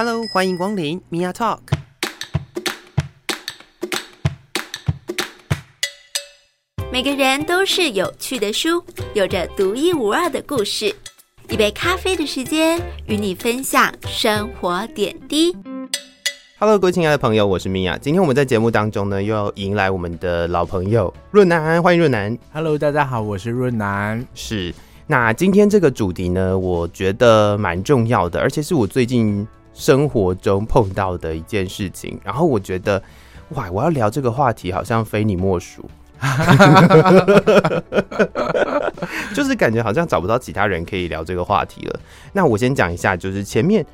Hello，欢迎光临 Mia Talk。每个人都是有趣的书，有着独一无二的故事。一杯咖啡的时间，与你分享生活点滴。Hello，各位亲爱的朋友，我是 Mia。今天我们在节目当中呢，又要迎来我们的老朋友润男，欢迎润男。Hello，大家好，我是润男。是，那今天这个主题呢，我觉得蛮重要的，而且是我最近。生活中碰到的一件事情，然后我觉得，哇，我要聊这个话题好像非你莫属，就是感觉好像找不到其他人可以聊这个话题了。那我先讲一下，就是前面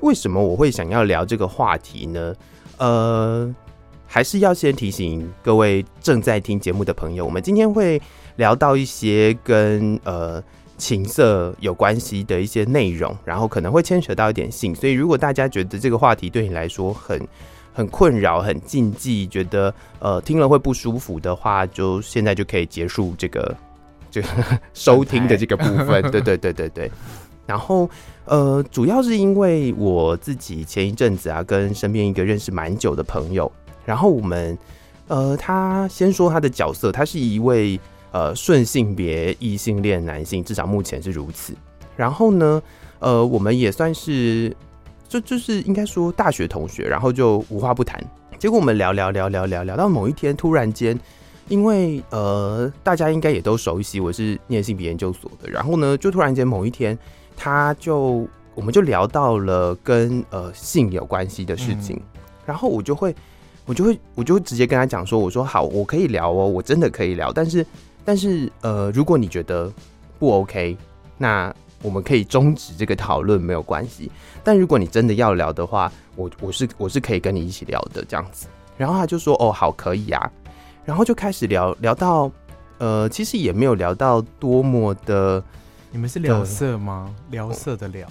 为什么我会想要聊这个话题呢？呃，还是要先提醒各位正在听节目的朋友，我们今天会聊到一些跟呃。情色有关系的一些内容，然后可能会牵扯到一点性，所以如果大家觉得这个话题对你来说很很困扰、很禁忌，觉得呃听了会不舒服的话，就现在就可以结束这个这 个收听的这个部分。对对对对对。然后呃，主要是因为我自己前一阵子啊，跟身边一个认识蛮久的朋友，然后我们呃，他先说他的角色，他是一位。呃，顺性别异性恋男性，至少目前是如此。然后呢，呃，我们也算是就就是应该说大学同学，然后就无话不谈。结果我们聊聊聊聊聊聊到某一天，突然间，因为呃，大家应该也都熟悉，我是念性别研究所的。然后呢，就突然间某一天，他就我们就聊到了跟呃性有关系的事情，嗯、然后我就会我就会我就会直接跟他讲说，我说好，我可以聊哦，我真的可以聊，但是。但是，呃，如果你觉得不 OK，那我们可以终止这个讨论，没有关系。但如果你真的要聊的话，我我是我是可以跟你一起聊的这样子。然后他就说：“哦，好，可以啊。”然后就开始聊聊到，呃，其实也没有聊到多么的。你们是聊色吗？聊色的聊？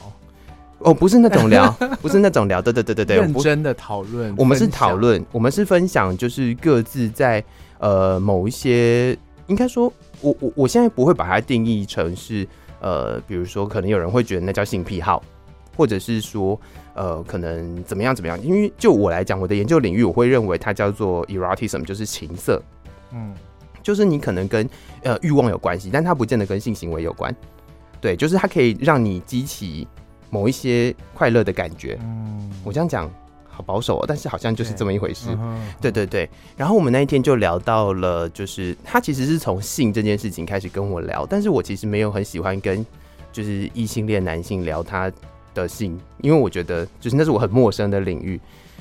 哦，不是那种聊，不是那种聊。对对对对对，认真的讨论。我们是讨论，我们是分享，就是各自在呃某一些。应该说，我我我现在不会把它定义成是呃，比如说，可能有人会觉得那叫性癖好，或者是说，呃，可能怎么样怎么样。因为就我来讲，我的研究领域，我会认为它叫做 erotism，就是情色，嗯，就是你可能跟呃欲望有关系，但它不见得跟性行为有关。对，就是它可以让你激起某一些快乐的感觉。嗯，我这样讲。好保守哦，但是好像就是这么一回事。对对对，然后我们那一天就聊到了，就是他其实是从性这件事情开始跟我聊，但是我其实没有很喜欢跟就是异性恋男性聊他的性，因为我觉得就是那是我很陌生的领域。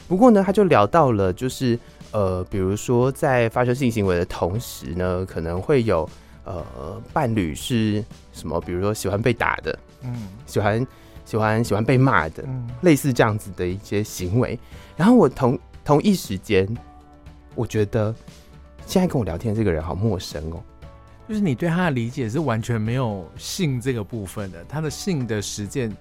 不过呢，他就聊到了，就是呃，比如说在发生性行为的同时呢，可能会有呃伴侣是什么，比如说喜欢被打的，嗯，喜欢。喜欢喜欢被骂的，嗯，类似这样子的一些行为。然后我同同一时间，我觉得现在跟我聊天这个人好陌生哦。就是你对他的理解是完全没有性这个部分的，他的性的实践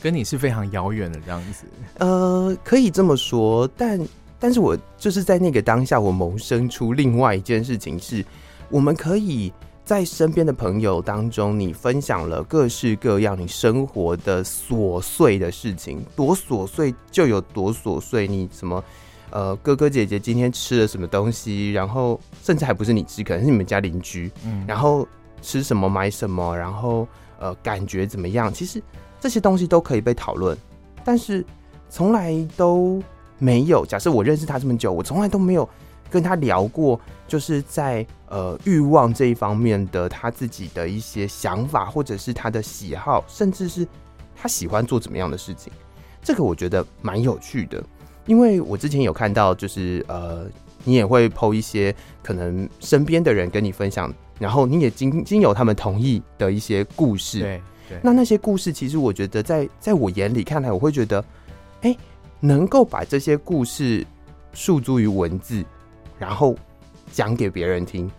跟你是非常遥远的这样子。呃，可以这么说，但但是我就是在那个当下，我萌生出另外一件事情是，我们可以。在身边的朋友当中，你分享了各式各样你生活的琐碎的事情，多琐碎就有多琐碎。你什么，呃，哥哥姐姐今天吃了什么东西，然后甚至还不是你吃，可能是你们家邻居，嗯，然后吃什么买什么，然后呃，感觉怎么样？其实这些东西都可以被讨论，但是从来都没有。假设我认识他这么久，我从来都没有。跟他聊过，就是在呃欲望这一方面的他自己的一些想法，或者是他的喜好，甚至是他喜欢做怎么样的事情，这个我觉得蛮有趣的。因为我之前有看到，就是呃，你也会 po 一些可能身边的人跟你分享，然后你也经经由他们同意的一些故事。对对，那那些故事，其实我觉得在在我眼里看来，我会觉得，哎，能够把这些故事诉诸于文字。然后讲给别人听，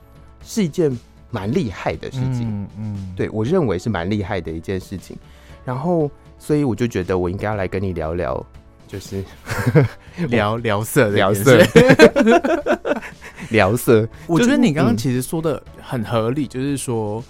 是一件蛮厉害的事情。嗯，嗯对，我认为是蛮厉害的一件事情。然后，所以我就觉得我应该要来跟你聊聊，就是 聊 聊色，聊色，聊色。我觉得你刚刚其实说的很合理，就是说，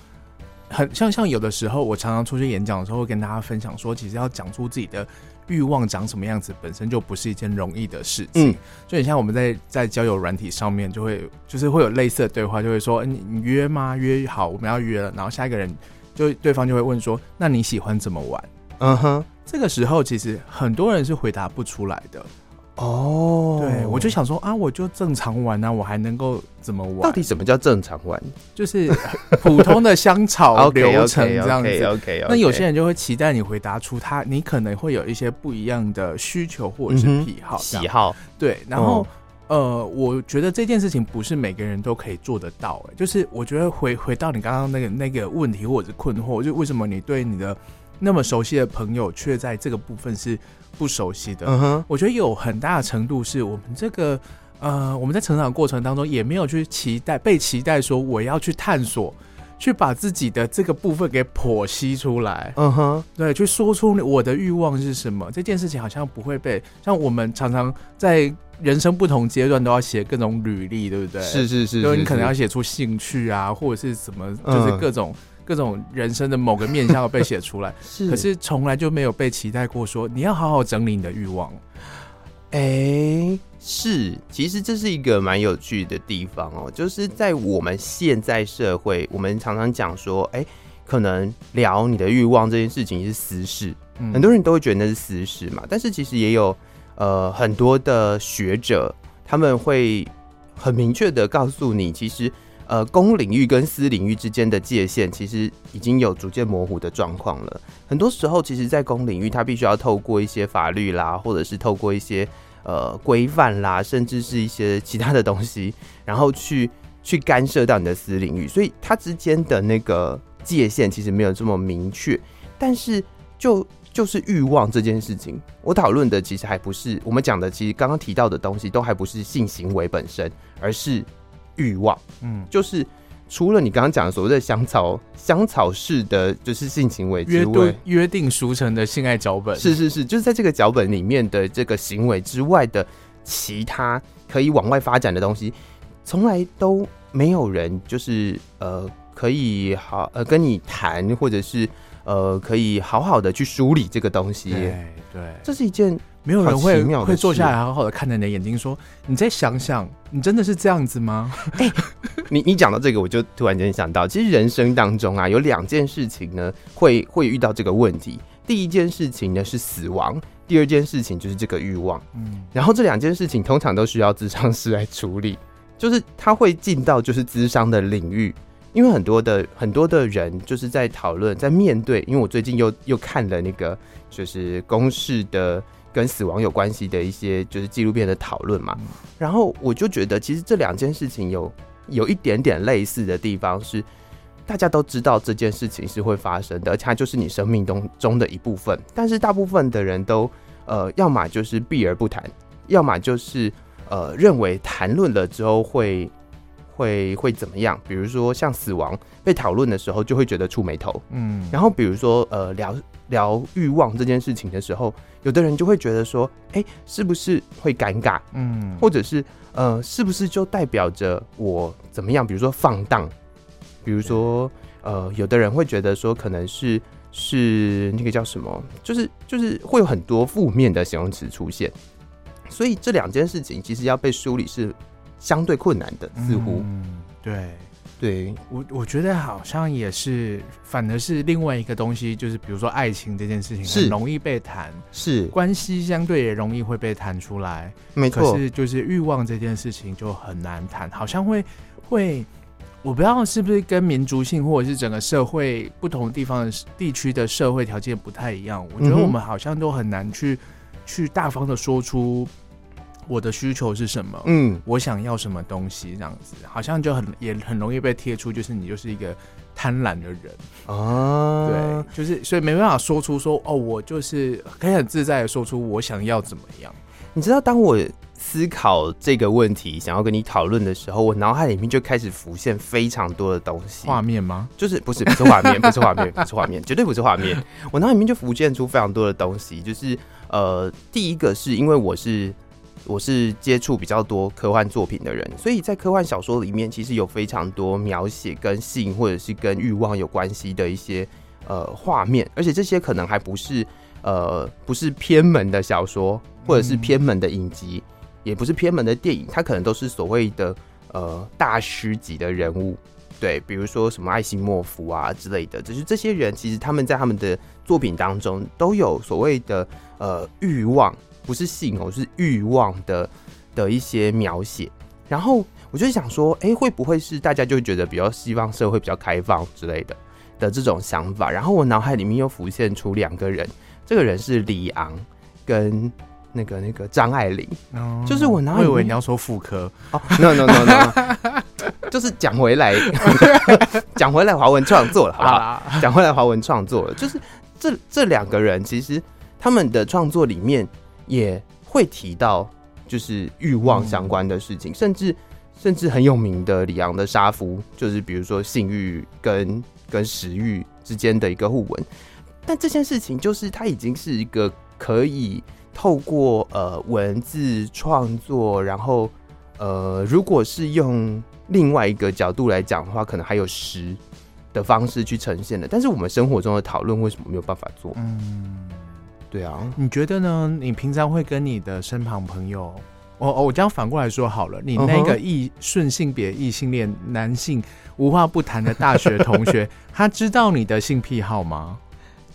很像像有的时候，我常常出去演讲的时候，会跟大家分享说，其实要讲出自己的欲望长什么样子，本身就不是一件容易的事情。嗯，就你像我们在在交友软体上面，就会就是会有类似的对话，就会说你你约吗？约好，我们要约了。然后下一个人就对方就会问说，那你喜欢怎么玩？嗯哼，这个时候其实很多人是回答不出来的。哦，对，我就想说啊，我就正常玩啊，我还能够怎么玩？到底什么叫正常玩？就是普通的香草 流程这样子。okay, okay, okay, okay, okay. 那有些人就会期待你回答出他，你可能会有一些不一样的需求或者是癖好、嗯、喜好。对，然后、嗯、呃，我觉得这件事情不是每个人都可以做得到。哎，就是我觉得回回到你刚刚那个那个问题或者是困惑，就为什么你对你的那么熟悉的朋友，却在这个部分是不熟悉的，嗯哼，我觉得有很大的程度是我们这个，呃，我们在成长过程当中也没有去期待，被期待说我要去探索，去把自己的这个部分给剖析出来，嗯哼，对，去说出我的欲望是什么。这件事情好像不会被，像我们常常在人生不同阶段都要写各种履历，对不对？是是是，因为你可能要写出兴趣啊，或者是什么，就是各种。嗯各种人生的某个面向被写出来，是，可是从来就没有被期待过说你要好好整理你的欲望。哎、欸，是，其实这是一个蛮有趣的地方哦，就是在我们现在社会，我们常常讲说，哎、欸，可能聊你的欲望这件事情是私事，嗯，很多人都会觉得那是私事嘛。但是其实也有呃很多的学者，他们会很明确的告诉你，其实。呃，公领域跟私领域之间的界限，其实已经有逐渐模糊的状况了。很多时候，其实，在公领域，它必须要透过一些法律啦，或者是透过一些呃规范啦，甚至是一些其他的东西，然后去去干涉到你的私领域。所以，它之间的那个界限其实没有这么明确。但是就，就就是欲望这件事情，我讨论的其实还不是我们讲的，其实刚刚提到的东西，都还不是性行为本身，而是。欲望，嗯，就是除了你刚刚讲的所谓的香草香草式的就是性行为之外，约定俗成的性爱脚本，是是是，就是在这个脚本里面的这个行为之外的其他可以往外发展的东西，从来都没有人就是呃可以好呃跟你谈，或者是呃可以好好的去梳理这个东西，对，对，这是一件。没有人会会坐下来好好的看着你的眼睛说：“你再想想，你真的是这样子吗？” 欸、你你讲到这个，我就突然间想到，其实人生当中啊，有两件事情呢，会会遇到这个问题。第一件事情呢是死亡，第二件事情就是这个欲望。嗯，然后这两件事情通常都需要智商师来处理，就是他会进到就是咨商的领域，因为很多的很多的人就是在讨论，在面对。因为我最近又又看了那个就是公式的。跟死亡有关系的一些就是纪录片的讨论嘛，然后我就觉得其实这两件事情有有一点点类似的地方，是大家都知道这件事情是会发生的，而且它就是你生命中中的一部分。但是大部分的人都呃，要么就是避而不谈，要么就是呃认为谈论了之后会会会怎么样？比如说像死亡被讨论的时候，就会觉得触眉头。嗯，然后比如说呃聊。聊欲望这件事情的时候，有的人就会觉得说：“哎、欸，是不是会尴尬？嗯，或者是呃，是不是就代表着我怎么样？比如说放荡，比如说呃，有的人会觉得说，可能是是那个叫什么，就是就是会有很多负面的形容词出现。所以这两件事情其实要被梳理是相对困难的，似乎、嗯、对。”对。我，我觉得好像也是，反而是另外一个东西，就是比如说爱情这件事情，很容易被谈，是。关系相对也容易会被谈出来，没错。可是就是欲望这件事情就很难谈，好像会会，我不知道是不是跟民族性或者是整个社会不同地方的地区的社会条件不太一样，我觉得我们好像都很难去去大方的说出。我的需求是什么？嗯，我想要什么东西？这样子好像就很也很容易被贴出，就是你就是一个贪婪的人啊。对，就是所以没办法说出说哦，我就是可以很自在的说出我想要怎么样。你知道，当我思考这个问题，想要跟你讨论的时候，我脑海里面就开始浮现非常多的东西。画面吗？就是不是不是画面，不是画面，不是画面，绝对不是画面。我脑海里面就浮现出非常多的东西，就是呃，第一个是因为我是。我是接触比较多科幻作品的人，所以在科幻小说里面，其实有非常多描写跟性或者是跟欲望有关系的一些呃画面，而且这些可能还不是呃不是偏门的小说，或者是偏门的影集，也不是偏门的电影，它可能都是所谓的呃大师级的人物。对，比如说什么艾西莫夫啊之类的，就是这些人其实他们在他们的作品当中都有所谓的呃欲望，不是性哦，是欲望的的一些描写。然后我就想说，哎，会不会是大家就觉得比较希望社会比较开放之类的的这种想法？然后我脑海里面又浮现出两个人，这个人是李昂跟那个那个张爱玲，哦、就是我脑海以为你要说妇科哦，no no no no。就是讲回来，讲回来，华文创作了，好不好？讲回来，华文创作了，就是这这两个人，其实他们的创作里面也会提到，就是欲望相关的事情，甚至甚至很有名的李昂的《杀夫》，就是比如说性欲跟跟食欲之间的一个互文。但这件事情，就是它已经是一个可以透过呃文字创作，然后呃，如果是用。另外一个角度来讲的话，可能还有诗的方式去呈现的，但是我们生活中的讨论为什么没有办法做？嗯，对啊，你觉得呢？你平常会跟你的身旁朋友，哦哦，我这样反过来说好了，你那个异顺性别异性恋男性无话不谈的大学同学，他知道你的性癖好吗？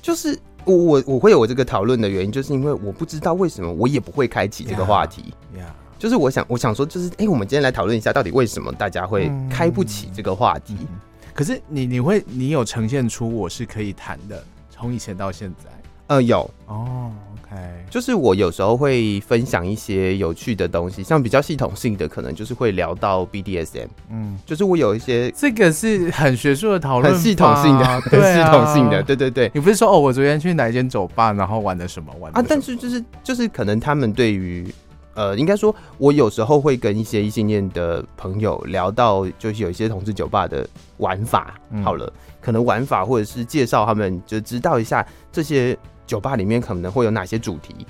就是我我我会有我这个讨论的原因，就是因为我不知道为什么我也不会开启这个话题。Yeah, yeah. 就是我想，我想说，就是哎、欸，我们今天来讨论一下，到底为什么大家会开不起这个话题？嗯、可是你，你会，你有呈现出我是可以谈的，从以前到现在，呃，有哦，OK，就是我有时候会分享一些有趣的东西，像比较系统性的，可能就是会聊到 BDSM，嗯，就是我有一些这个是很学术的讨论，很系统性的，很系统性的，对 对对，你不是说哦，我昨天去哪一间酒吧，然后玩的什么玩的啊？但是就是就是可能他们对于。呃，应该说，我有时候会跟一些异性恋的朋友聊到，就是有一些同志酒吧的玩法。好了，可能玩法或者是介绍他们，就知道一下这些酒吧里面可能会有哪些主题。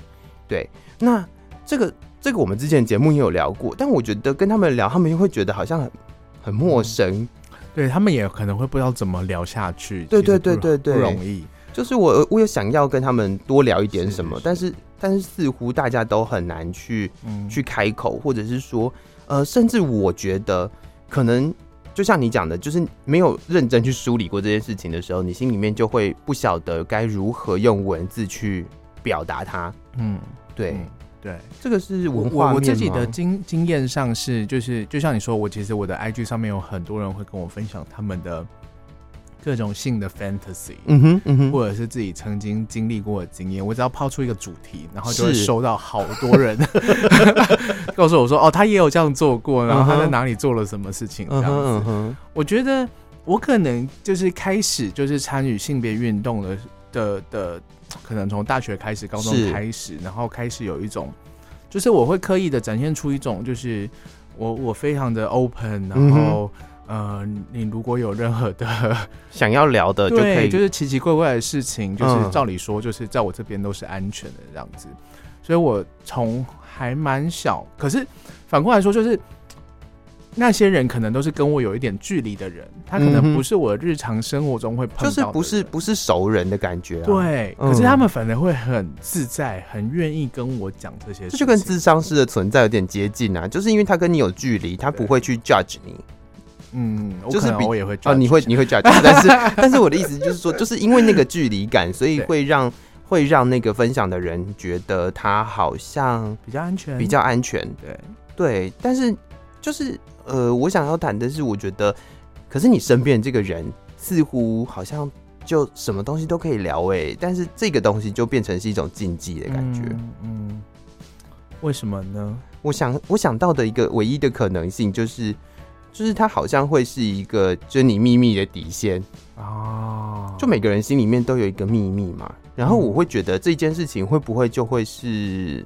对，那这个这个我们之前节目也有聊过，但我觉得跟他们聊，他们又会觉得好像很很陌生，嗯、对他们也可能会不知道怎么聊下去。对对对对对，不容易。就是我我有想要跟他们多聊一点什么，但是。但是似乎大家都很难去、嗯、去开口，或者是说，呃，甚至我觉得可能就像你讲的，就是没有认真去梳理过这件事情的时候，你心里面就会不晓得该如何用文字去表达它。嗯，对嗯对，这个是文化我自己的经经验上是，就是就像你说，我其实我的 IG 上面有很多人会跟我分享他们的。各种性的 fantasy，嗯哼，嗯哼，或者是自己曾经经历过的经验，我只要抛出一个主题，然后就会收到好多人 告诉我说，哦，他也有这样做过，然后他在哪里做了什么事情，这样子。嗯哼，我觉得我可能就是开始就是参与性别运动的的的，可能从大学开始，高中开始，然后开始有一种，就是我会刻意的展现出一种，就是我我非常的 open，然后。呃，你如果有任何的 想要聊的，就可以，就是奇奇怪怪的事情，就是照理说，就是在我这边都是安全的这样子。所以我从还蛮小，可是反过来说，就是那些人可能都是跟我有一点距离的人，他可能不是我日常生活中会碰到的，就是不是不是熟人的感觉啊。对，可是他们反而会很自在，很愿意跟我讲这些事情，这就跟智商师的存在有点接近啊，就是因为他跟你有距离，他不会去 judge 你。嗯，就是我也会啊，你会你会 judge，但是但是我的意思就是说，就是因为那个距离感，所以会让会让那个分享的人觉得他好像比较安全，比较安全。对对，但是就是呃，我想要谈的是，我觉得，可是你身边这个人似乎好像就什么东西都可以聊哎，但是这个东西就变成是一种禁忌的感觉。嗯，嗯，为什么呢？我想我想到的一个唯一的可能性就是。就是它好像会是一个，就是你秘密的底线哦。就每个人心里面都有一个秘密嘛。然后我会觉得这件事情会不会就会是，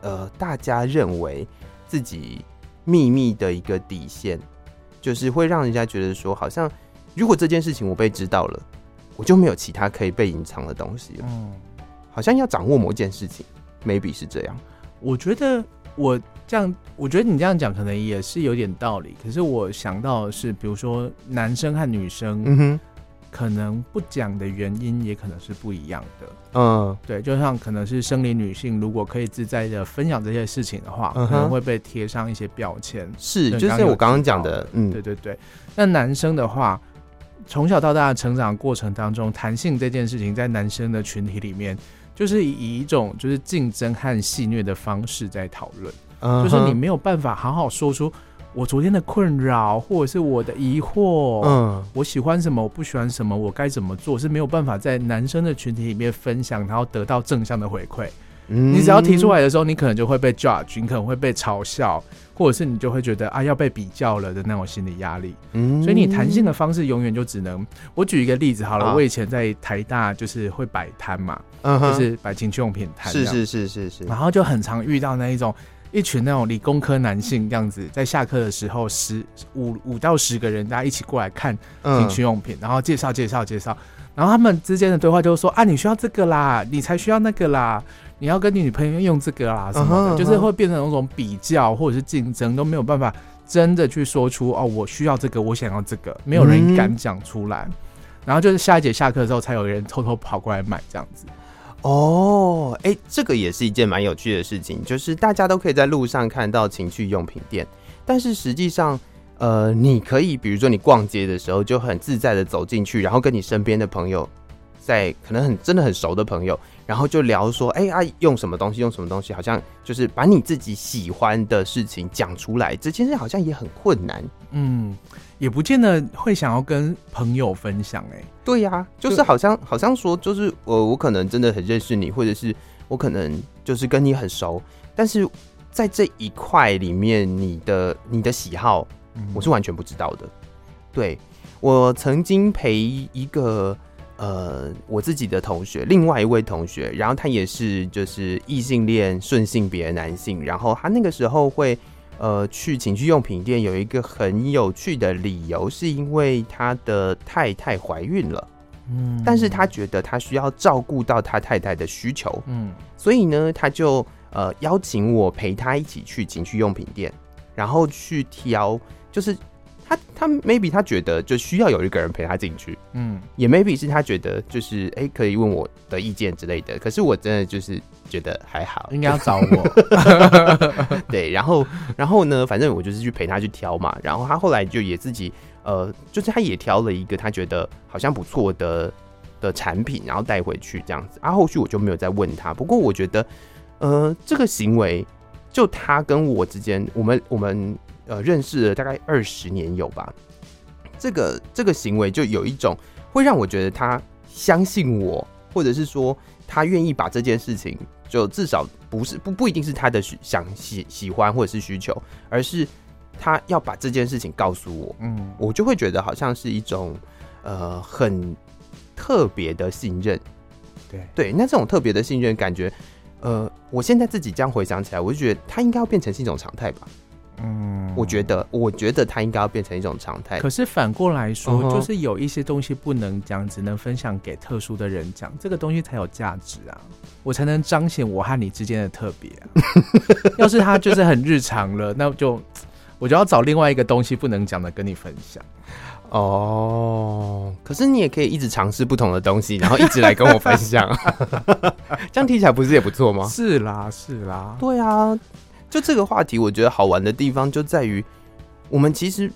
呃，大家认为自己秘密的一个底线，就是会让人家觉得说，好像如果这件事情我被知道了，我就没有其他可以被隐藏的东西了。嗯，好像要掌握某件事情，maybe 是这样。我觉得。我这样，我觉得你这样讲可能也是有点道理。可是我想到的是，比如说男生和女生，嗯哼，可能不讲的原因也可能是不一样的。嗯，对，就像可能是生理女性，如果可以自在的分享这些事情的话，嗯可能会被贴上一些标签。是，就是我刚刚讲的，嗯，对对对。那男生的话，从小到大的成长过程当中，弹性这件事情在男生的群体里面，就是以一种就是竞争和戏谑的方式在讨论，就是你没有办法好好说出我昨天的困扰，或者是我的疑惑，嗯，我喜欢什么，我不喜欢什么，我该怎么做，是没有办法在男生的群体里面分享，然后得到正向的回馈。嗯你只要提出来的时候，你可能就会被 judge，你可能会被嘲笑，或者是你就会觉得啊要被比较了的那种心理压力。嗯所以你弹性的方式永远就只能，我举一个例子好了，啊。我以前在台大就是会摆摊嘛，嗯就是摆情趣用品摊，是是是是是，然后就很常遇到那一种一群那种理工科男性这样子，在下课的时候十五五到十个人，大家一起过来看嗯情趣用品，然后介绍介绍介绍，然后他们之间的对话就是说啊，你需要这个啦，你才需要那个啦，你要跟你女朋友用这个啦什么的，就是会变成那种比较或者是竞争，都没有办法真的去说出哦，我需要这个，我想要这个，没有人敢讲出来。然后就是下一节下课的时候，才有人偷偷跑过来买这样子。哦，哎、这个也是一件蛮有趣的事情，就是大家都可以在路上看到情趣用品店，但是实际上，呃，你可以比如说你逛街的时候就很自在的走进去，然后跟你身边的朋友，在可能很真的很熟的朋友，然后就聊说，哎、啊，用什么东西，用什么东西，好像就是把你自己喜欢的事情讲出来，这件事好像也很困难。嗯，也不见得会想要跟朋友分享哎、对呀、就是好像好像说，就是我我可能真的很认识你，或者是我可能就是跟你很熟，但是在这一块里面，你的你的喜好，我是完全不知道的。对，我曾经陪一个呃我自己的同学，另外一位同学，然后他也是就是异性恋顺性别男性，然后他那个时候会。呃，去情趣用品店有一个很有趣的理由，是因为他的太太怀孕了，嗯但是他觉得他需要照顾到他太太的需求，嗯所以呢，他就呃邀请我陪他一起去情趣用品店，然后去挑，就是他他 maybe 他觉得就需要有一个人陪他进去，嗯也 maybe 是他觉得就是哎、可以问我的意见之类的，可是我真的就是觉得还好，应该要找我。对，然后，然后呢，反正我就是去陪他去挑嘛。然后他后来就也自己，呃，就是他也挑了一个他觉得好像不错的的产品，然后带回去这样子。啊，后续我就没有再问他。不过我觉得，呃，这个行为，就他跟我之间，我们我们呃认识了大概二十年有吧。这个这个行为就有一种会让我觉得他相信我，或者是说他愿意把这件事情。就至少不是不不一定是他的需想喜喜欢或者是需求，而是他要把这件事情告诉我，嗯我就会觉得好像是一种呃很特别的信任。对对，那这种特别的信任感觉，呃，我现在自己这样回想起来，我就觉得它应该要变成是一种常态吧。嗯，我觉得，我觉得它应该要变成一种常态。可是反过来说就是有一些东西不能讲，只能分享给特殊的人讲，这个东西才有价值啊，我才能彰显我和你之间的特别啊。要是它就是很日常了，那就我就要找另外一个东西不能讲的跟你分享。哦，可是你也可以一直尝试不同的东西，然后一直来跟我分享，这样听起来不是也不错吗？是啦，是啦，对啊，就这个话题，我觉得好玩的地方就在于，我们其实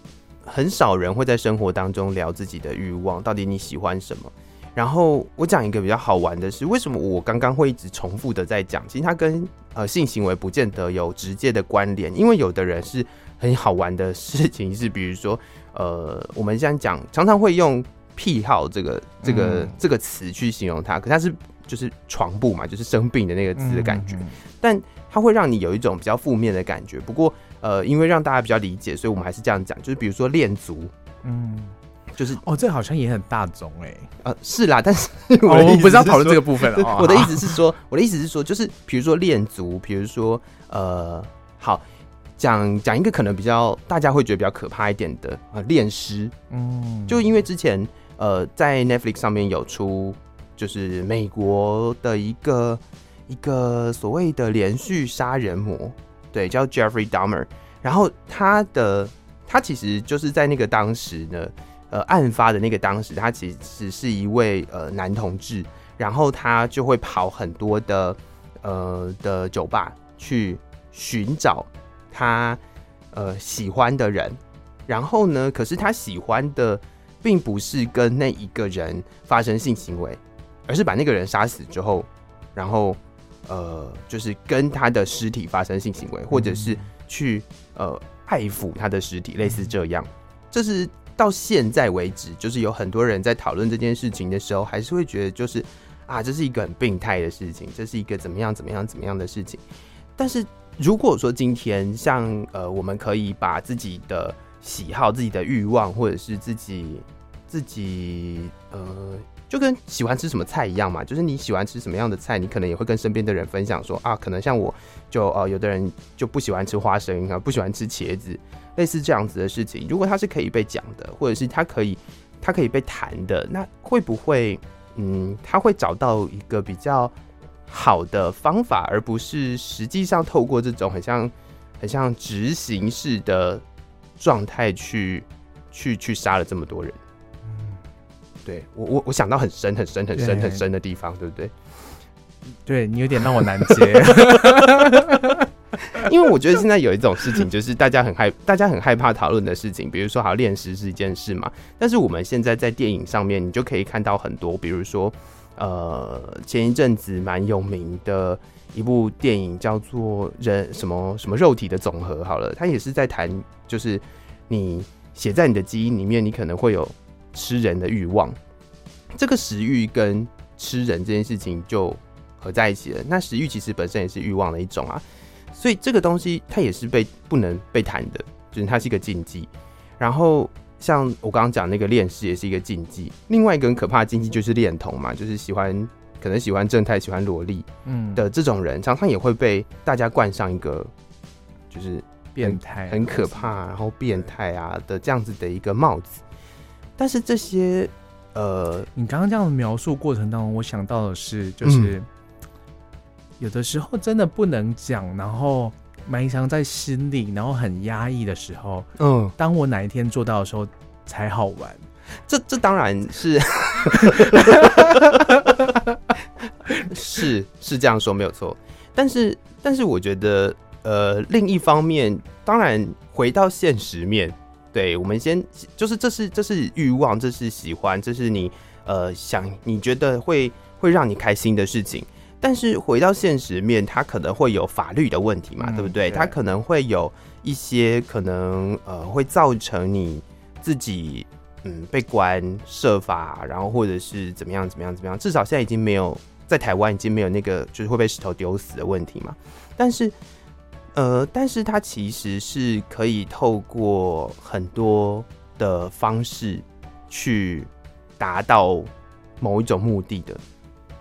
很少人会在生活当中聊自己的欲望，到底你喜欢什么。然后我讲一个比较好玩的是，为什么我刚刚会一直重复的在讲？其实它跟呃性行为不见得有直接的关联，因为有的人是很好玩的事情是，比如说呃，我们现在讲常常会用癖好这个这个、这个词去形容它，可它是就是床部嘛，就是生病的那个字的感觉。嗯但它会让你有一种比较负面的感觉。不过，呃，因为让大家比较理解，所以我们还是这样讲。就是比如说恋足，嗯，就是哦，这好像也很大众哎、呃是啦，但是哦，我们不是要讨论这个部分了。哦 我的意思是说，我的意思是说，就是比如说恋足，比如说呃，好讲讲一个可能比较大家会觉得比较可怕一点的呃恋尸，嗯，就因为之前呃在 Netflix 上面有出，就是美国的一个一个所谓的连续杀人魔，对，叫 Jeffrey Dahmer。然后他的他其实就是在那个当时呢，呃，案发的那个当时，他其实是一位呃男同志，然后他就会跑很多的呃的酒吧去寻找他呃喜欢的人，然后呢，可是他喜欢的并不是跟那一个人发生性行为，而是把那个人杀死之后，然后呃就是跟他的尸体发生性行为，或者是去呃。爱抚他的尸体，类似这样。这是到现在为止，就是有很多人在讨论这件事情的时候，还是会觉得就是啊，这是一个很病态的事情，这是一个怎么样怎么样怎么样的事情。但是如果说今天像呃，我们可以把自己的喜好、自己的欲望，或者是自己自己呃。就跟喜欢吃什么菜一样嘛，就是你喜欢吃什么样的菜，你可能也会跟身边的人分享说啊，可能像我就呃，有的人就不喜欢吃花生啊，不喜欢吃茄子，类似这样子的事情。如果它是可以被讲的，或者是它可以它可以被谈的，那会不会嗯，他会找到一个比较好的方法，而不是实际上透过这种很像很像执行式的状态去去去杀了这么多人。对我，我我想到很深、很深、很深、很深的地方，对不对？对，你有点让我难接，因为我觉得现在有一种事情，就是大家很害，大家很害怕讨论的事情，比如说，好恋尸是一件事嘛。但是我们现在在电影上面，你就可以看到很多，比如说，呃，前一阵子蛮有名的一部电影叫做《人什么什么肉体的总和》。好了，它也是在谈，就是你写在你的基因里面，你可能会有。吃人的欲望，这个食欲跟吃人这件事情就合在一起了。那食欲其实本身也是欲望的一种啊，所以这个东西它也是被不能被谈的，就是它是一个禁忌。然后像我刚刚讲那个恋尸也是一个禁忌。另外一个很可怕的禁忌就是恋童嘛，就是喜欢可能喜欢正太、喜欢萝莉嗯的这种人，嗯、常常也会被大家冠上一个就是变态、很可怕，然后变态啊的这样子的一个帽子。但是这些，呃，你刚刚这样的描述过程当中，我想到的是，就是、嗯、有的时候真的不能讲，然后埋藏在心里，然后很压抑的时候，嗯，当我哪一天做到的时候才好玩。这这当然是，是是这样说没有错。但是但是我觉得，呃，另一方面，当然回到现实面。对，我们先就是这是这是欲望，这是喜欢，这是你呃想你觉得会会让你开心的事情。但是回到现实面，它可能会有法律的问题嘛，嗯、对不对？对，它可能会有一些可能呃会造成你自己嗯被关设法，然后或者是怎么样怎么样怎么样。至少现在已经没有在台湾已经没有那个就是会被石头丢死的问题嘛。但是。呃，但是它其实是可以透过很多的方式去达到某一种目的的。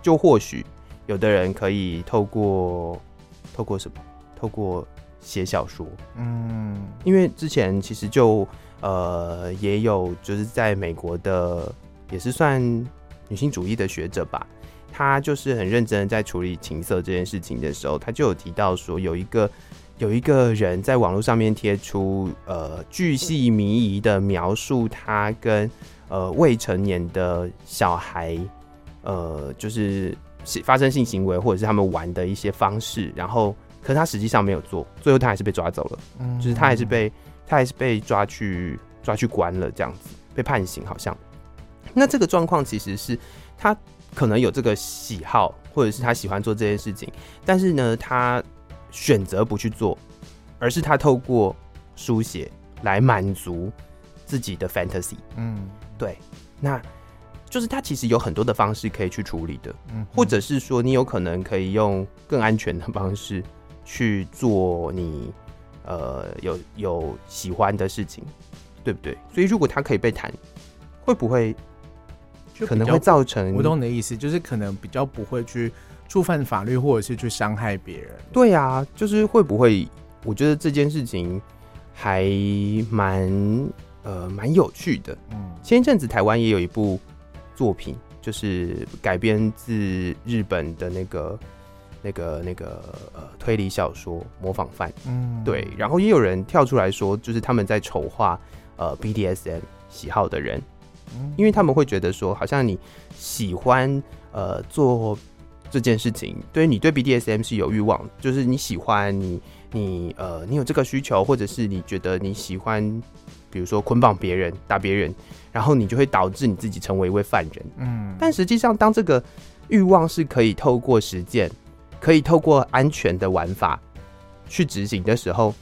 就或许有的人可以透过透过什么？透过写小说。嗯，因为之前其实就呃也有就是在美国的也是算女性主义的学者吧，他就是很认真的在处理情色这件事情的时候，他就有提到说有一个。有一个人在网络上面贴出呃巨细靡遗的描述，他跟呃未成年的小孩呃就是发生性行为，或者是他们玩的一些方式，然后可是他实际上没有做，最后他还是被抓走了，嗯，就是他还是被他还是被抓去抓去关了，这样子被判刑好像。那这个状况其实是他可能有这个喜好，或者是他喜欢做这件事情，但是呢他。选择不去做，而是他透过书写来满足自己的 fantasy。嗯，对，那就是他其实有很多的方式可以去处理的，嗯，或者是说你有可能可以用更安全的方式去做你呃有有喜欢的事情，对不对？所以如果他可以被谈，会不会可能会造成？我懂你的意思，就是可能比较不会去。触犯法律，或者是去伤害别人，对啊，就是会不会？我觉得这件事情还蛮呃蛮有趣的。嗯，前一阵子台湾也有一部作品，就是改编自日本的那个那个那个呃推理小说《模仿犯》。嗯，对，然后也有人跳出来说，就是他们在丑化呃 BDSM 喜好的人，因为他们会觉得说，好像你喜欢呃做这件事情，对于你对 BDSM 是有欲望，就是你喜欢你你呃你有这个需求，或者是你觉得你喜欢，比如说捆绑别人、打别人，然后你就会导致你自己成为一位犯人。嗯，但实际上，当这个欲望是可以透过实践，可以透过安全的玩法去执行的时候。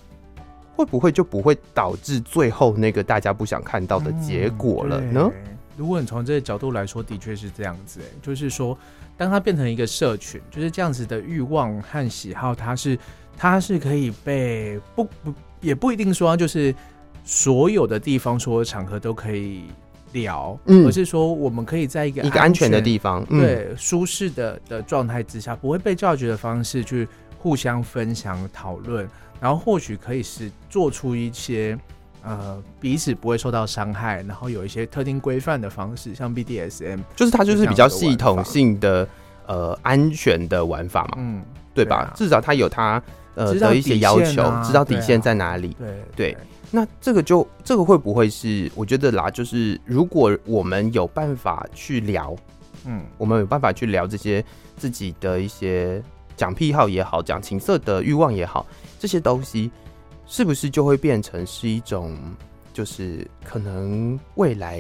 会不会就不会导致最后那个大家不想看到的结果了呢？嗯、如果你从这个角度来说，的确是这样子。就是说，当它变成一个社群，就是这样子的欲望和喜好，它是它是可以被不不也不一定说，就是所有的地方、所有的场合都可以聊，嗯、而是说我们可以在一个一个安全的地方，嗯、对舒适的的状态之下，不会被教育的方式去互相分享讨论。然后或许可以是做出一些呃彼此不会受到伤害，然后有一些特定规范的方式，像 BDSM，就是它就是比较系统性的呃安全的玩法嘛，嗯，对吧？至少它有它呃的一些要求，知道底线在哪里。对对，那这个就这个会不会是我觉得啦，就是如果我们有办法去聊，嗯，我们有办法去聊这些自己的一些。讲癖好也好，讲情色的欲望也好，这些东西是不是就会变成是一种，就是可能未来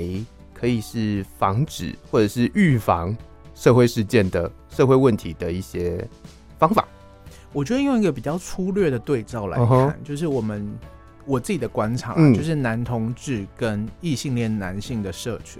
可以是防止或者是预防社会事件的社会问题的一些方法？我觉得用一个比较粗略的对照来看，uh huh. 就是我们我自己的观察，嗯、就是男同志跟异性恋男性的社群，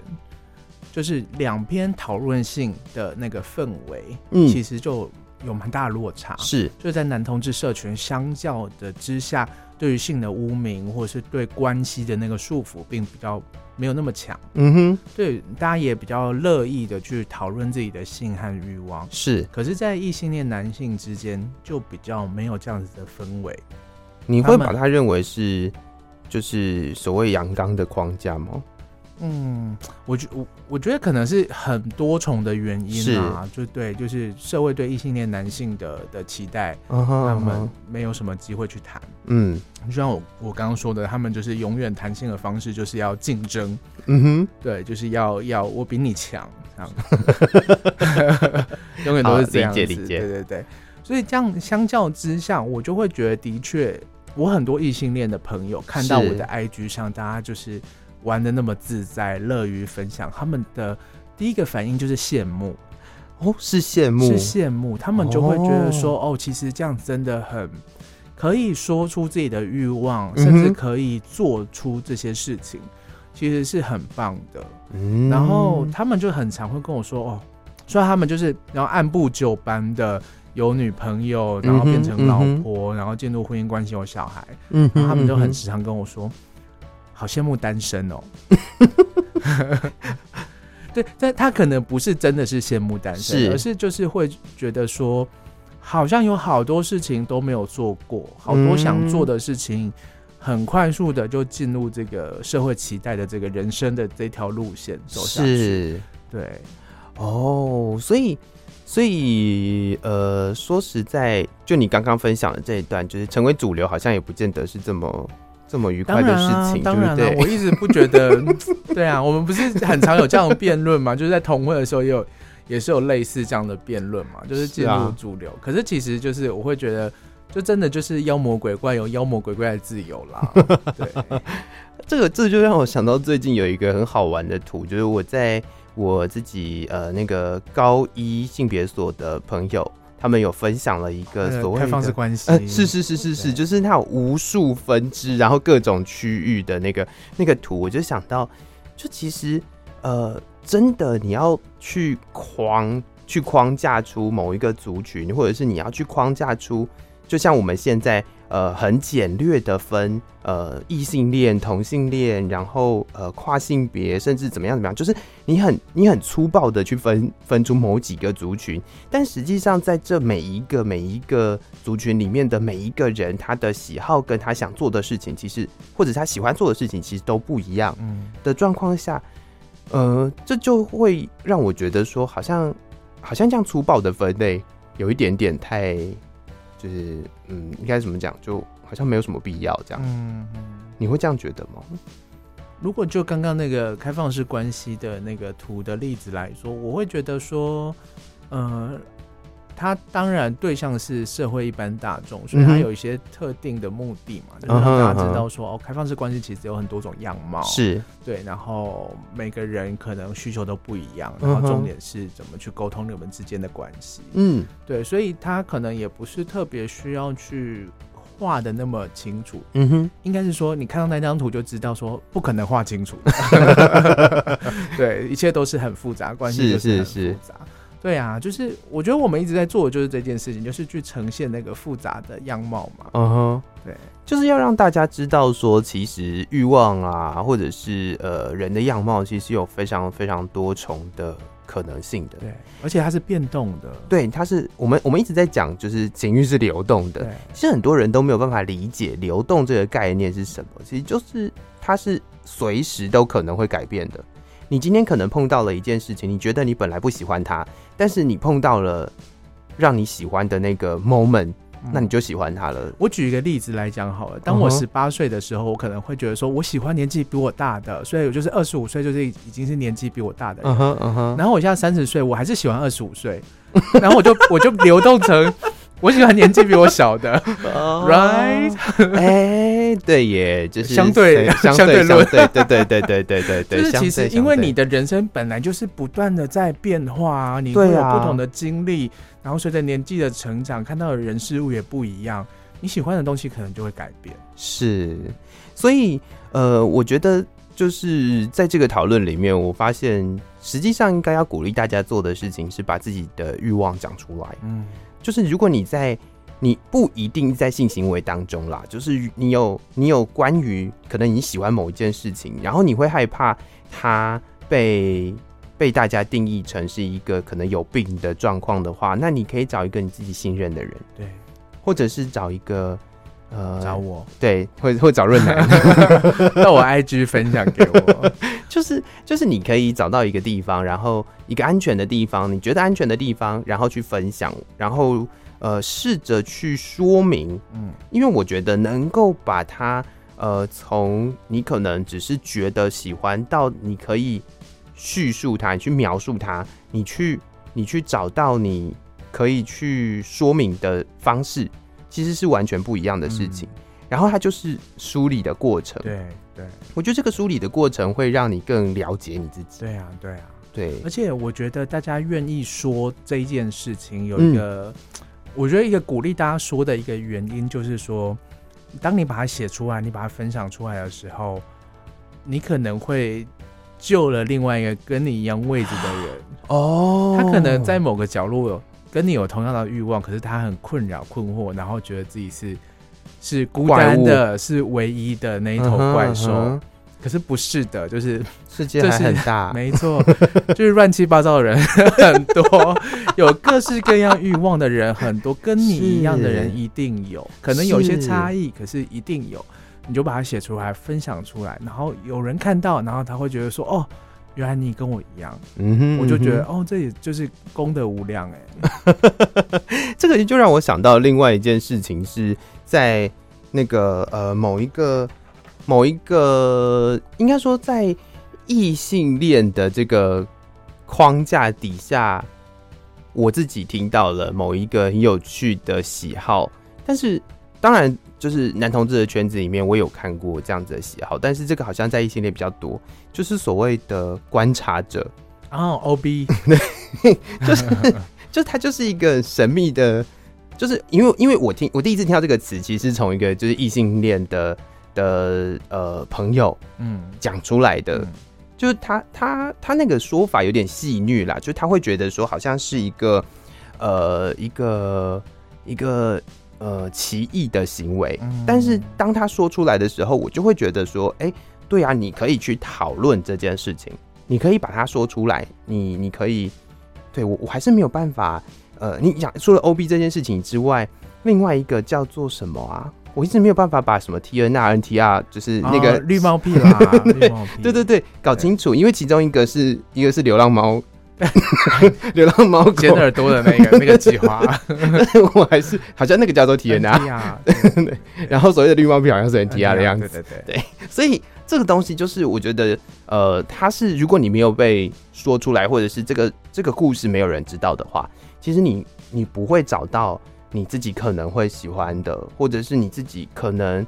就是两边讨论性的那个氛围，嗯，其实就。有蛮大的落差，是就在男同志社群相较的之下，对于性的污名或者是对关系的那个束缚，并比较没有那么强。嗯哼，对，大家也比较乐意的去讨论自己的性和欲望。是，可是，在异性恋男性之间，就比较没有这样子的氛围。你会把他认为是就是所谓阳刚的框架吗？嗯，我觉我我觉得可能是很多重的原因啊，就对，就是社会对异性恋男性的的期待，uh huh, uh. 他们没有什么机会去谈。嗯，就像我我刚刚说的，他们就是永远谈性的方式就是要竞争。嗯哼，对，就是要要我比你强，这样，永远都是这样子。理解理解，对对对。所以这样相较之下，我就会觉得，的确，我很多异性恋的朋友看到我的 IG 上，大家就是。玩的那么自在，乐于分享，他们的第一个反应就是羡慕。哦，是羡慕，是羡慕，他们就会觉得说，哦，哦，其实这样真的很可以说出自己的欲望，甚至可以做出这些事情，嗯、其实是很棒的。嗯，然后他们就很常会跟我说，哦，说他们就是然后按部就班的有女朋友，然后变成老婆，然后进入婚姻关系有小孩，嗯哼，他们就很时常跟我说。好羡慕单身哦，对，但他可能不是真的是羡慕单身，是而是就是会觉得说，好像有好多事情都没有做过，好多想做的事情，很快速的就进入这个社会期待的这个人生的这条路线走下去。是，对，哦，所以，所以，呃，说实在，就你刚刚分享的这一段，就是成为主流，好像也不见得是这么。这么愉快的事情，当然了，对不对？我一直不觉得，对啊，我们不是很常有这样的辩论嘛？就是在同会的时候，也有也是有类似这样的辩论嘛？就是进入主流，是啊、可是其实就是我会觉得，就真的就是妖魔鬼怪有妖魔鬼怪的自由啦。对，这个这就让我想到最近有一个很好玩的图，就是我在我自己呃那个高一性别所的朋友。他们有分享了一个所谓的开放式关系，呃，是是是是是，就是它有无数分支，然后各种区域的那个那个图，我就想到，就其实呃，真的你要去框去框架出某一个族群，或者是你要去框架出，就像我们现在。呃，很简略的分，呃，异性恋、同性恋，然后呃，跨性别，甚至怎么样怎么样，就是你很你很粗暴的去分分出某几个族群，但实际上在这每一个每一个族群里面的每一个人，他的喜好跟他想做的事情，其实或者他喜欢做的事情，其实都不一样。嗯，的状况下，呃，这就会让我觉得说，好像好像这样粗暴的分类，有一点点太。就是嗯，应该怎么讲？就好像没有什么必要这样。嗯，你会这样觉得吗？如果就刚刚那个开放式关系的那个图的例子来说，我会觉得说，呃。他当然对象是社会一般大众，所以他有一些特定的目的嘛，嗯、就是让大家知道说，哦，开放式关系其实有很多种样貌，是。对，然后每个人可能需求都不一样，然后重点是怎么去沟通你们之间的关系，嗯，对，所以他可能也不是特别需要去画的那么清楚，嗯哼，应该是说你看到那张图就知道说不可能画清楚，对，一切都是很复杂，关系就是很复杂。是。是是对啊，就是我觉得我们一直在做的就是这件事情，就是去呈现那个复杂的样貌嘛。嗯哼，对，就是要让大家知道说，其实欲望啊，或者是呃人的样貌，其实有非常非常多重的可能性的。对，而且它是变动的。对，它是我们我们一直在讲，就是情欲是流动的。对，其实很多人都没有办法理解流动这个概念是什么，其实就是它是随时都可能会改变的。你今天可能碰到了一件事情，你觉得你本来不喜欢他，但是你碰到了让你喜欢的那个 moment，那你就喜欢他了。我举一个例子来讲好了，当我十八岁的时候，我可能会觉得说我喜欢年纪比我大的，所以我就是二十五岁就是已经是年纪比我大的人。然后我现在三十岁，我还是喜欢二十五岁，然后我就我就流动成。我喜欢年纪比我小的，right？哎，对耶，就是相对 相对论，对对对对对对对对。就是其实因为你的人生本来就是不断的在变化啊，你会有不同的经历，然后随着年纪的成长，看到的人事物也不一样，你喜欢的东西可能就会改变。是，所以呃，我觉得就是在这个讨论里面，我发现实际上应该要鼓励大家做的事情是把自己的欲望讲出来。嗯。就是如果你在，你不一定在性行为当中啦，就是你有你有关于可能你喜欢某一件事情，然后你会害怕它被被大家定义成是一个可能有病的状况的话，那你可以找一个你自己信任的人，对，或者是找一个呃找我，对，会会找润男，到我 IG 分享给我，就是就是你可以找到一个地方，然后。一个安全的地方，你觉得安全的地方，然后去分享，然后呃，试着去说明，嗯，因为我觉得能够把它呃，从你可能只是觉得喜欢，到你可以叙述它，你去描述它，你去你去找到你可以去说明的方式，其实是完全不一样的事情。嗯，然后它就是梳理的过程，对对，我觉得这个梳理的过程会让你更了解你自己。对啊，对啊。对，而且我觉得大家愿意说这一件事情，有一个，嗯、我觉得一个鼓励大家说的一个原因，就是说，当你把它写出来，你把它分享出来的时候，你可能会救了另外一个跟你一样位置的人。哦，他可能在某个角落有跟你有同样的欲望，可是他很困扰、困惑，然后觉得自己是是孤单的，是唯一的那一头怪兽。嗯嗯可是不是的，就是世界还很大，没错，就是乱七八糟的人很多，有各式各样欲望的人很多，跟你一样的人一定有，可能有一些差异，可是一定有，你就把它写出来，分享出来，然后有人看到，然后他会觉得说，哦，原来你跟我一样，嗯哼，我就觉得，哦，这也就是功德无量哎，这个就让我想到另外一件事情，是在那个呃某一个。某一个应该说，在异性恋的这个框架底下，我自己听到了某一个很有趣的喜好。但是，当然，就是男同志的圈子里面，我有看过这样子的喜好。但是，这个好像在异性恋比较多，就是所谓的观察者啊，OB，对，就是 就他就是一个神秘的，就是因为因为我听我第一次听到这个词，其实是从一个就是异性恋的。的呃朋友，嗯，讲出来的，嗯、就是他他他那个说法有点戏谑啦，就他会觉得说好像是一个呃一个一个呃奇异的行为，嗯、但是当他说出来的时候，我就会觉得说，哎、欸，对啊，你可以去讨论这件事情，你可以把它说出来，你你可以，对我我还是没有办法，呃，你讲除了 OB 这件事情之外，另外一个叫做什么啊？我一直没有办法把什么 T N R N T R 就是那个、哦、绿帽癖啦，绿帽癖，对对对，搞清楚，因为其中一个是一个是流浪猫 流浪猫剪耳朵的那个那个计划，我还是好像那个叫做 TNR，对，然后所谓的绿帽癖好像是 NTR 的样子，对对对。对，所以这个东西就是我觉得，呃，它是如果你没有被说出来，或者是这个这个故事没有人知道的话，其实你你不会找到你自己可能会喜欢的，或者是你自己可能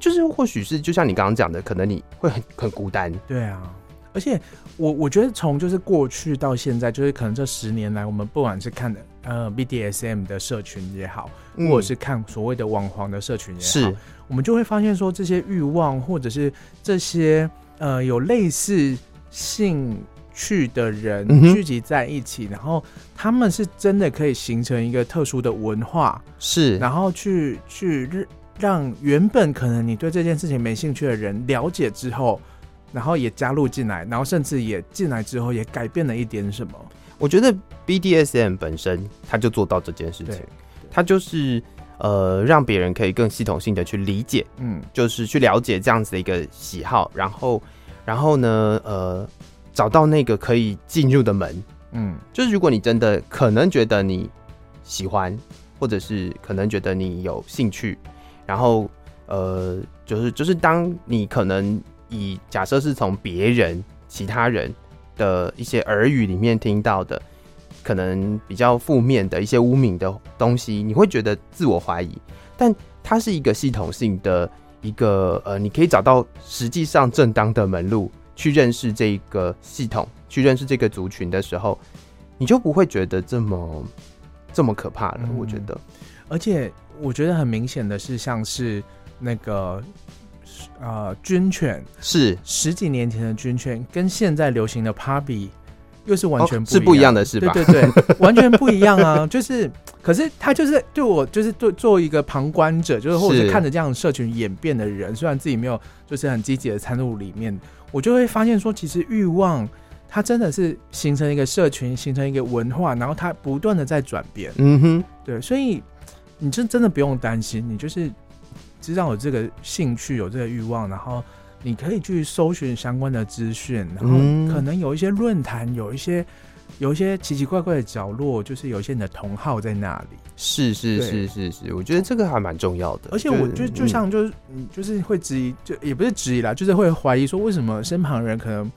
就是或许是就像你刚刚讲的，可能你会很很孤单，对啊。而且我我觉得从就是过去到现在，就是可能这十年来，我们不管是看的呃 BDSM 的社群也好，或者是看所谓的网黄的社群也好，是。我们就会发现说，这些欲望或者是这些呃有类似兴趣的人聚集在一起，嗯、然后他们是真的可以形成一个特殊的文化，是然后去去让原本可能你对这件事情没兴趣的人了解之后。然后也加入进来，然后甚至也进来之后也改变了一点什么。我觉得 BDSM 本身他就做到这件事情，他就是呃让别人可以更系统性的去理解，嗯，就是去了解这样子的一个喜好，然后然后呢呃找到那个可以进入的门，嗯，就是如果你真的可能觉得你喜欢，或者是可能觉得你有兴趣，然后呃就是就是当你可能。以假设是从别人、其他人的一些耳语里面听到的，可能比较负面的一些污名的东西，你会觉得自我怀疑。但它是一个系统性的一个呃，你可以找到实际上正当的门路去认识这一个系统，去认识这个族群的时候，你就不会觉得这么这么可怕了。我觉得，而且我觉得很明显的是，像是那个。呃，军犬是十几年前的军犬，跟现在流行的 Puppy 又是完全不是不一样的，是吧？对对对，完全不一样啊！就是，可是他就是对我，就是对做一个旁观者，就是或者是看着这样的社群演变的人，虽然自己没有就是很积极的参入里面，我就会发现说，其实欲望它真的是形成一个社群，形成一个文化，然后它不断的在转变。嗯哼，对，所以你就真的不用担心，你就是。知道有这个兴趣，有这个欲望，然后你可以去搜寻相关的资讯，然后可能有一些论坛，有一些有一些奇奇怪怪的角落，就是有一些你的同好在那里。是是是是是，我觉得这个还蛮重要的。而且我就就像就是嗯，就是会质疑，就也不是质疑啦，就是会怀疑说，为什么身旁人可能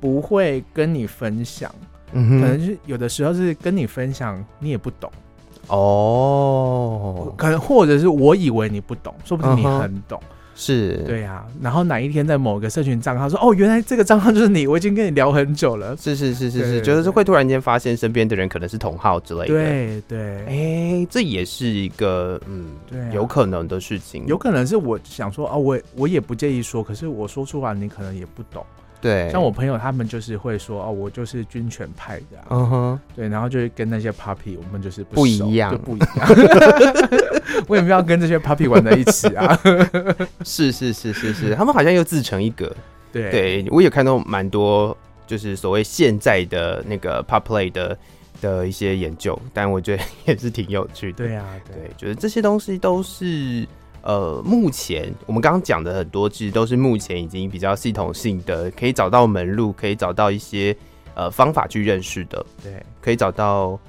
不会跟你分享？嗯哼，可能是有的时候是跟你分享，你也不懂。哦，可能或者是我以为你不懂，说不定你很懂，嗯、是对呀、啊。然后哪一天在某个社群账号说，哦，原来这个账号就是你，我已经跟你聊很久了。是是是是是，觉得是会突然间发现身边的人可能是同号之类的。对对，哎、欸，这也是一个嗯，对、啊，有可能的事情。有可能是我想说啊，我我也不介意说，可是我说出来你可能也不懂。对，像我朋友他们就是会说哦，我就是军犬派的，嗯哼，对，然后就是跟那些 puppy 我们就是不，不一样，就不一样。为什么要跟这些 puppy 玩在一起啊？是是是是是，他们好像又自成一格。对，对我有看到蛮多，就是所谓现在的那个 pup play 的的一些研究，但我觉得也是挺有趣的。对啊，对，对，觉得这些东西都是。呃，目前我们刚刚讲的很多，其实都是目前已经比较系统性的，可以找到门路，可以找到一些呃方法去认识的。对，可以找到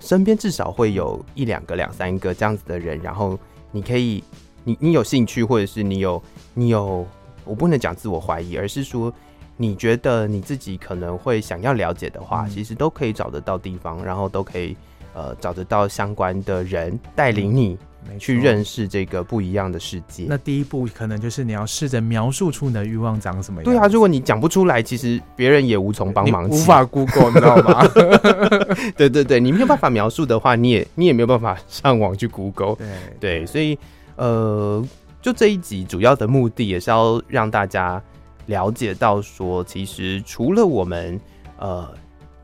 身边至少会有一两个、两三个这样子的人，然后你可以，你你有兴趣，或者是你有你有，我不能讲自我怀疑，而是说你觉得你自己可能会想要了解的话，嗯、其实都可以找得到地方，然后都可以呃找得到相关的人带领你。嗯去认识这个不一样的世界。那第一步可能就是你要试着描述出你的欲望长什么样。对啊，如果你讲不出来，其实别人也无从帮忙，无法 Google，你知道吗？对对对，你没有办法描述的话，你也你也没有办法上网去 Google。对对，所以呃，就这一集主要的目的也是要让大家了解到说，其实除了我们呃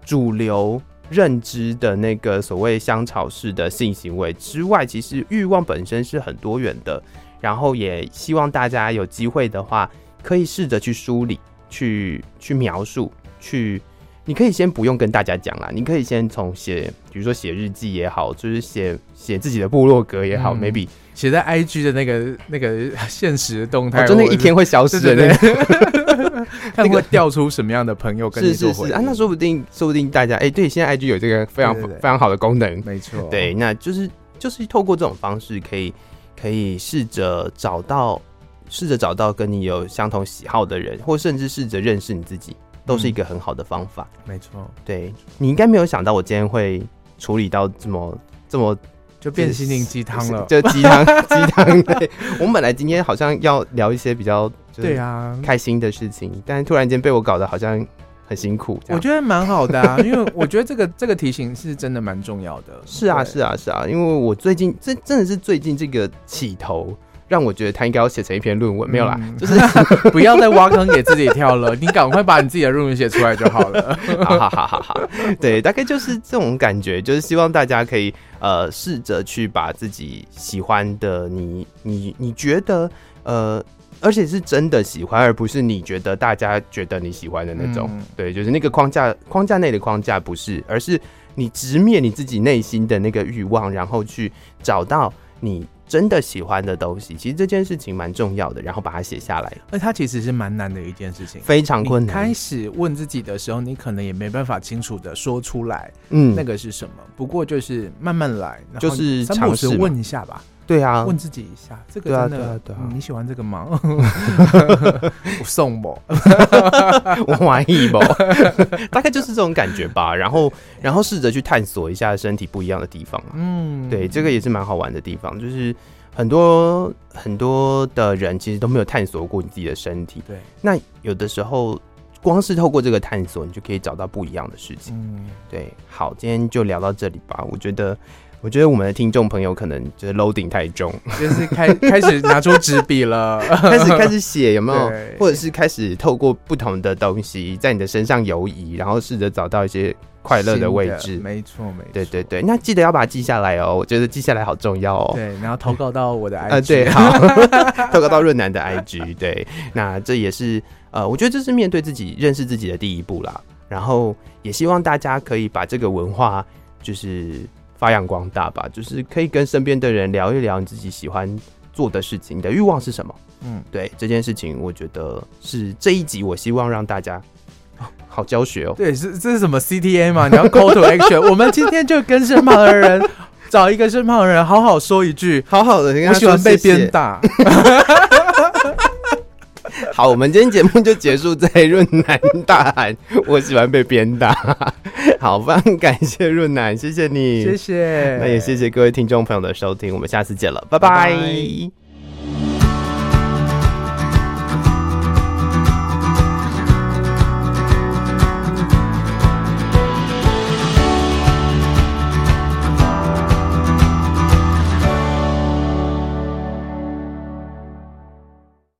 主流。认知的那个所谓香草式的性行为之外，其实欲望本身是很多元的。然后也希望大家有机会的话，可以试着去梳理、去去描述、去你可以先不用跟大家讲啦，你可以先从写，比如说写日记也好，就是写写自己的部落格也好、嗯、，maybe 写在 IG 的那个那个现实的动态，就那一天会消失的 那个，看会调出什么样的朋友跟你做是是。是啊，那说不定说不定大家哎、欸，对，现在 IG 有这个非常非常好的功能，没错，对，那就是就是透过这种方式，可以可以试着找到，试着找到跟你有相同喜好的人，或甚至试着认识你自己。都是一个很好的方法，没错。对，你应该没有想到我今天会处理到这么这么就变心灵鸡汤了，就鸡汤 鸡汤。对，我们本来今天好像要聊一些比较对啊开心的事情，但是突然间被我搞得好像很辛苦。我觉得蛮好的啊，因为我觉得这个这个提醒是真的蛮重要的。是啊，是啊，是啊，因为我最近这真的是最近这个起头。让我觉得他应该要写成一篇论文，没有啦，嗯、就是 不要再挖坑给自己跳了。你赶快把你自己的论文写出来就好了。好好好好好，对，大概就是这种感觉，就是希望大家可以呃试着去把自己喜欢的你你你觉得呃，而且是真的喜欢，而不是你觉得大家觉得你喜欢的那种。嗯、对，就是那个框架框架内的框架不是，而是你直面你自己内心的那个欲望，然后去找到你。真的喜欢的东西，其实这件事情蛮重要的，然后把它写下来。而它其实是蛮难的一件事情，非常困难。开始问自己的时候，你可能也没办法清楚的说出来，嗯，那个是什么？不过就是慢慢来，就是尝试问一下吧。对啊，问自己一下，这个真的，对啊对啊对啊嗯、你喜欢这个吗？我送不，我满意不，大概就是这种感觉吧。然后，然后试着去探索一下身体不一样的地方。嗯，对，这个也是蛮好玩的地方，就是很多很多的人其实都没有探索过你自己的身体。对，那有的时候光是透过这个探索，你就可以找到不一样的事情。嗯，对。好，今天就聊到这里吧。我觉得。我觉得我们的听众朋友可能就是 loading 太重，就是开 开始拿出纸笔了，开始开始写有没有？或者是开始透过不同的东西在你的身上游移，然后试着找到一些快乐的位置。没错，没错。对对对，那记得要把它记下来哦，我觉得记下来好重要哦。对，然后投稿到我的 IG，呃，对，好，投稿到润南的 IG。对，那这也是呃，我觉得这是面对自己、认识自己的第一步啦。然后也希望大家可以把这个文化就是。发扬光大吧，就是可以跟身边的人聊一聊你自己喜欢做的事情，你的欲望是什么？嗯，对这件事情，我觉得是这一集我希望让大家 好教学哦。对，是这是什么 CTA 嘛？你要 call to action。我们今天就跟身旁的人找一个身旁的人，好好说一句，好好的。我喜欢被鞭打。好，我们今天节目就结束在润男大喊，我喜欢被鞭打。好，非常感谢润男，谢谢你，谢谢，那也谢谢各位听众朋友的收听，我们下次见了，拜拜。拜拜。